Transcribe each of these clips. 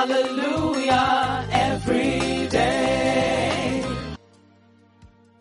Hallelujah every day.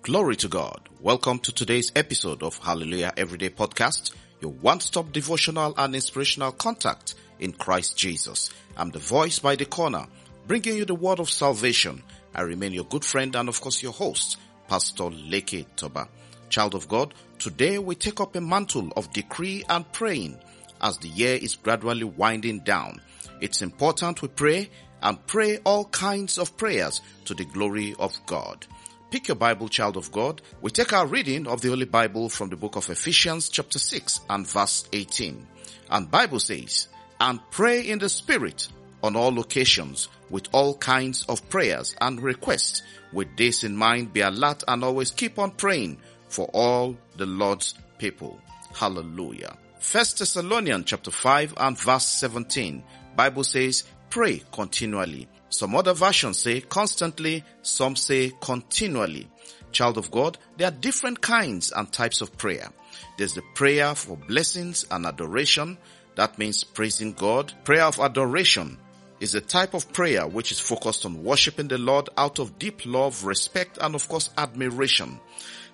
Glory to God. Welcome to today's episode of Hallelujah Everyday Podcast, your one-stop devotional and inspirational contact in Christ Jesus. I'm the voice by the corner, bringing you the word of salvation. I remain your good friend and of course your host, Pastor Leke Toba. Child of God, today we take up a mantle of decree and praying as the year is gradually winding down. It's important we pray and pray all kinds of prayers to the glory of God. Pick your Bible, child of God. We take our reading of the Holy Bible from the book of Ephesians chapter 6 and verse 18. And Bible says, and pray in the Spirit on all occasions with all kinds of prayers and requests. With this in mind, be alert and always keep on praying for all the Lord's people. Hallelujah. First Thessalonians chapter 5 and verse 17. Bible says, pray continually. Some other versions say constantly, some say continually. Child of God, there are different kinds and types of prayer. There's the prayer for blessings and adoration. That means praising God. Prayer of adoration is a type of prayer which is focused on worshiping the Lord out of deep love, respect, and of course admiration.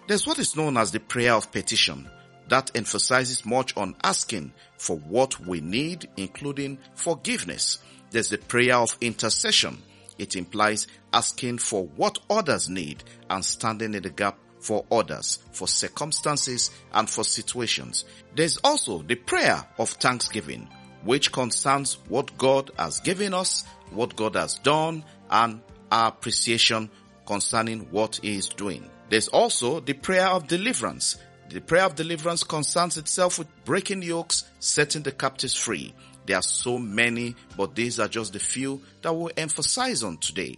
There's what is known as the prayer of petition that emphasizes much on asking for what we need, including forgiveness. There's the prayer of intercession. It implies asking for what others need and standing in the gap for others, for circumstances and for situations. There's also the prayer of thanksgiving, which concerns what God has given us, what God has done, and our appreciation concerning what He is doing. There's also the prayer of deliverance. The prayer of deliverance concerns itself with breaking yokes, setting the captives free. There are so many, but these are just the few that we'll emphasize on today.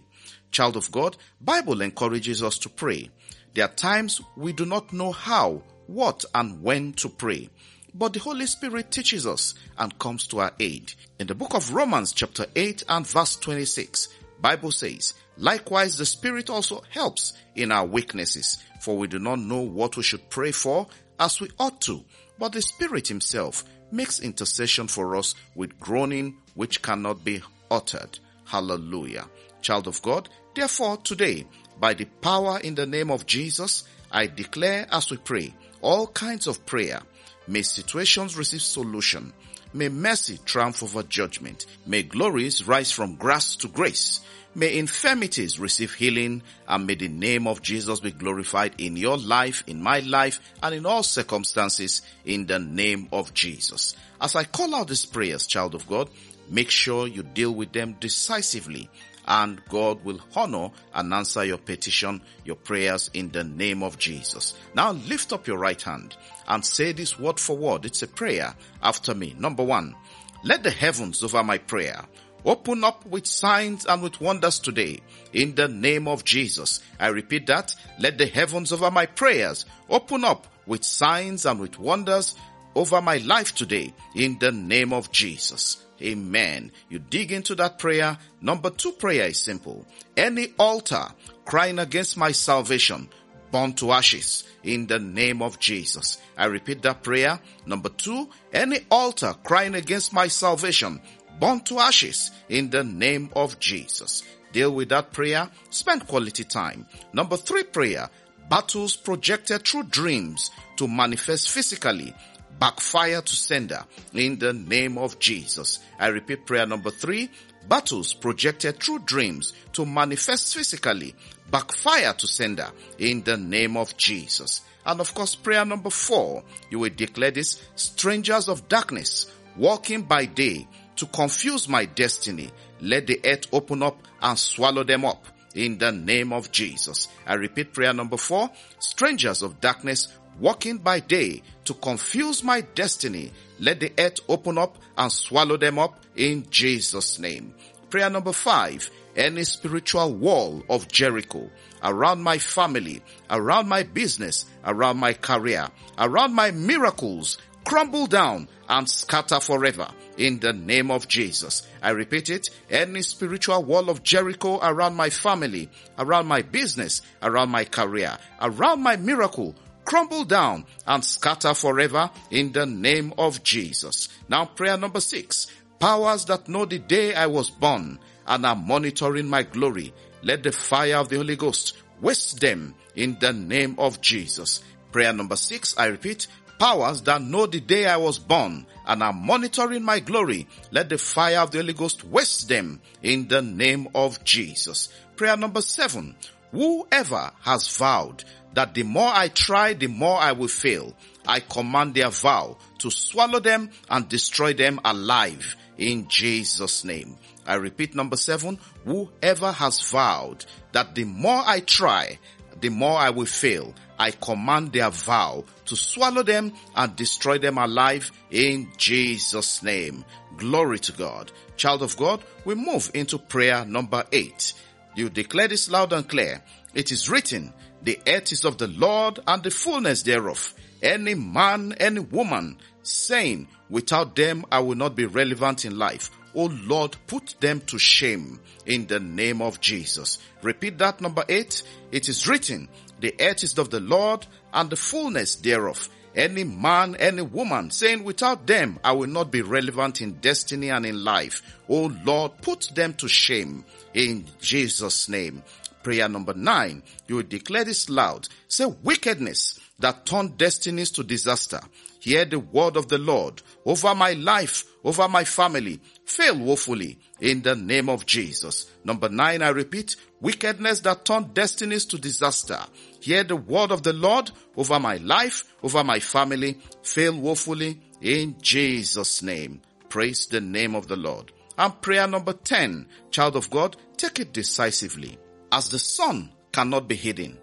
Child of God, Bible encourages us to pray. There are times we do not know how, what, and when to pray. But the Holy Spirit teaches us and comes to our aid. In the book of Romans chapter 8 and verse 26, Bible says, Likewise the Spirit also helps in our weaknesses, for we do not know what we should pray for as we ought to, but the Spirit himself makes intercession for us with groaning which cannot be uttered. Hallelujah. Child of God, therefore today, by the power in the name of Jesus, I declare as we pray all kinds of prayer. May situations receive solution. May mercy triumph over judgment. May glories rise from grass to grace. May infirmities receive healing and may the name of Jesus be glorified in your life, in my life, and in all circumstances in the name of Jesus. As I call out these prayers, child of God, make sure you deal with them decisively and God will honor and answer your petition, your prayers in the name of Jesus. Now lift up your right hand and say this word for word. It's a prayer after me. Number one, let the heavens over my prayer open up with signs and with wonders today in the name of Jesus. I repeat that. Let the heavens over my prayers open up with signs and with wonders over my life today in the name of Jesus. Amen. You dig into that prayer. Number two prayer is simple. Any altar crying against my salvation, burn to ashes in the name of Jesus. I repeat that prayer. Number two, any altar crying against my salvation, burn to ashes in the name of Jesus. Deal with that prayer. Spend quality time. Number three prayer, battles projected through dreams to manifest physically backfire to sender in the name of Jesus. I repeat prayer number three, battles projected through dreams to manifest physically, backfire to sender in the name of Jesus. And of course, prayer number four, you will declare this, strangers of darkness, walking by day to confuse my destiny. Let the earth open up and swallow them up in the name of Jesus. I repeat prayer number four, strangers of darkness walking by day to confuse my destiny. Let the earth open up and swallow them up in Jesus name. Prayer number five, any spiritual wall of Jericho around my family, around my business, around my career, around my miracles, crumble down and scatter forever in the name of Jesus. I repeat it, any spiritual wall of Jericho around my family, around my business, around my career, around my miracle, crumble down and scatter forever in the name of Jesus. Now prayer number six, Powers that know the day I was born and are monitoring my glory, let the fire of the Holy Ghost waste them in the name of Jesus. Prayer number six, I repeat, powers that know the day I was born and are monitoring my glory, let the fire of the Holy Ghost waste them in the name of Jesus. Prayer number seven, whoever has vowed that the more I try, the more I will fail, I command their vow to swallow them and destroy them alive in Jesus' name. I repeat number seven, whoever has vowed that the more I try, the more I will fail, I command their vow to swallow them and destroy them alive in Jesus' name. Glory to God. Child of God, we move into prayer number eight. You declare this loud and clear. It is written, the earth is of the Lord and the fullness thereof. Any man, any woman saying, without them I will not be relevant in life. Oh Lord, put them to shame in the name of Jesus. Repeat that number eight. It is written, the earth is of the Lord and the fullness thereof. Any man, any woman saying without them I will not be relevant in destiny and in life. Oh Lord, put them to shame in Jesus name. Prayer number nine. You will declare this loud. Say wickedness that turn destinies to disaster. Hear the word of the Lord over my life, over my family. Fail woefully in the name of Jesus. Number nine, I repeat, wickedness that turned destinies to disaster. Hear the word of the Lord over my life, over my family. Fail woefully in Jesus name. Praise the name of the Lord. And prayer number 10, child of God, take it decisively. As the sun cannot be hidden,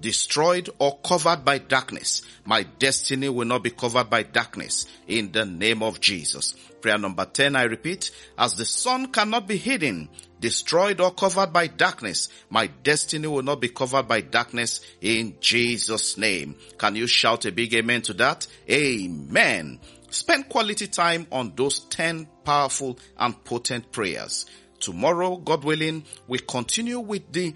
destroyed or covered by darkness. My destiny will not be covered by darkness in the name of Jesus. Prayer number 10, I repeat, as the sun cannot be hidden, destroyed or covered by darkness, my destiny will not be covered by darkness in Jesus name. Can you shout a big amen to that? Amen. Spend quality time on those 10 powerful and potent prayers. Tomorrow, God willing, we continue with the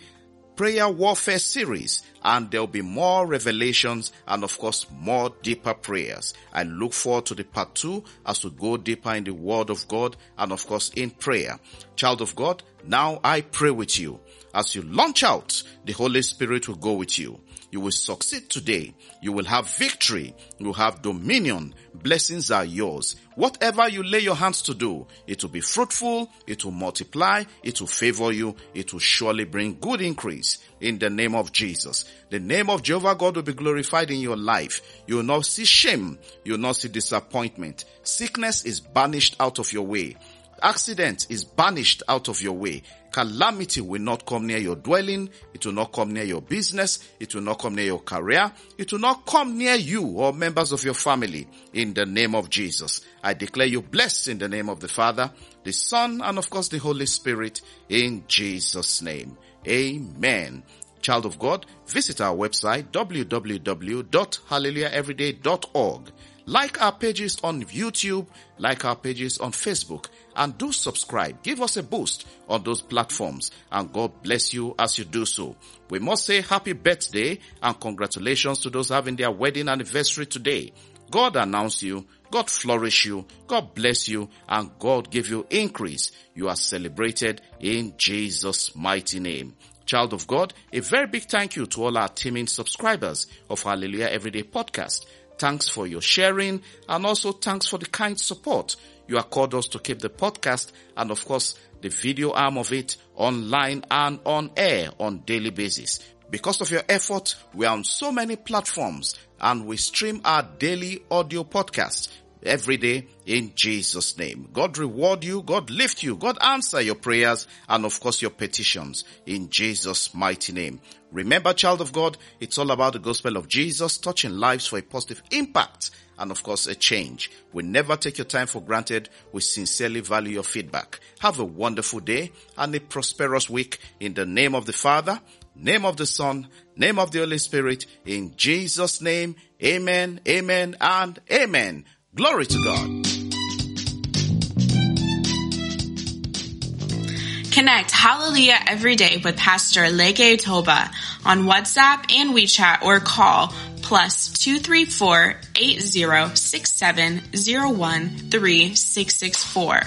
prayer warfare series and there'll be more revelations and of course more deeper prayers. I look forward to the part two as we go deeper in the word of God and of course in prayer. Child of God, now I pray with you. As you launch out, the Holy Spirit will go with you. You will succeed today. You will have victory. You will have dominion. Blessings are yours. Whatever you lay your hands to do, it will be fruitful. It will multiply. It will favor you. It will surely bring good increase in the name of Jesus. The name of Jehovah God will be glorified in your life. You will not see shame. You will not see disappointment. Sickness is banished out of your way. Accident is banished out of your way. Calamity will not come near your dwelling. It will not come near your business. It will not come near your career. It will not come near you or members of your family in the name of Jesus. I declare you blessed in the name of the Father, the Son, and of course the Holy Spirit in Jesus' name. Amen. Child of God, visit our website www.hallelujaheveryday.org. Like our pages on YouTube, like our pages on Facebook, and do subscribe. Give us a boost on those platforms, and God bless you as you do so. We must say happy birthday and congratulations to those having their wedding anniversary today. God announce you, God flourish you, God bless you, and God give you increase. You are celebrated in Jesus' mighty name. Child of God, a very big thank you to all our teeming subscribers of Hallelujah Everyday Podcast. Thanks for your sharing and also thanks for the kind support you accord us to keep the podcast and of course the video arm of it online and on air on daily basis. Because of your effort, we are on so many platforms and we stream our daily audio podcast every day in Jesus name. God reward you, God lift you, God answer your prayers and of course your petitions in Jesus mighty name. Remember child of God, it's all about the gospel of Jesus touching lives for a positive impact and of course a change. We never take your time for granted. We sincerely value your feedback. Have a wonderful day and a prosperous week in the name of the Father, name of the Son, name of the Holy Spirit, in Jesus name, amen, amen, and amen. Glory to God. Connect Hallelujah every day with Pastor Leke Toba on WhatsApp and WeChat or call plus 234-8067013664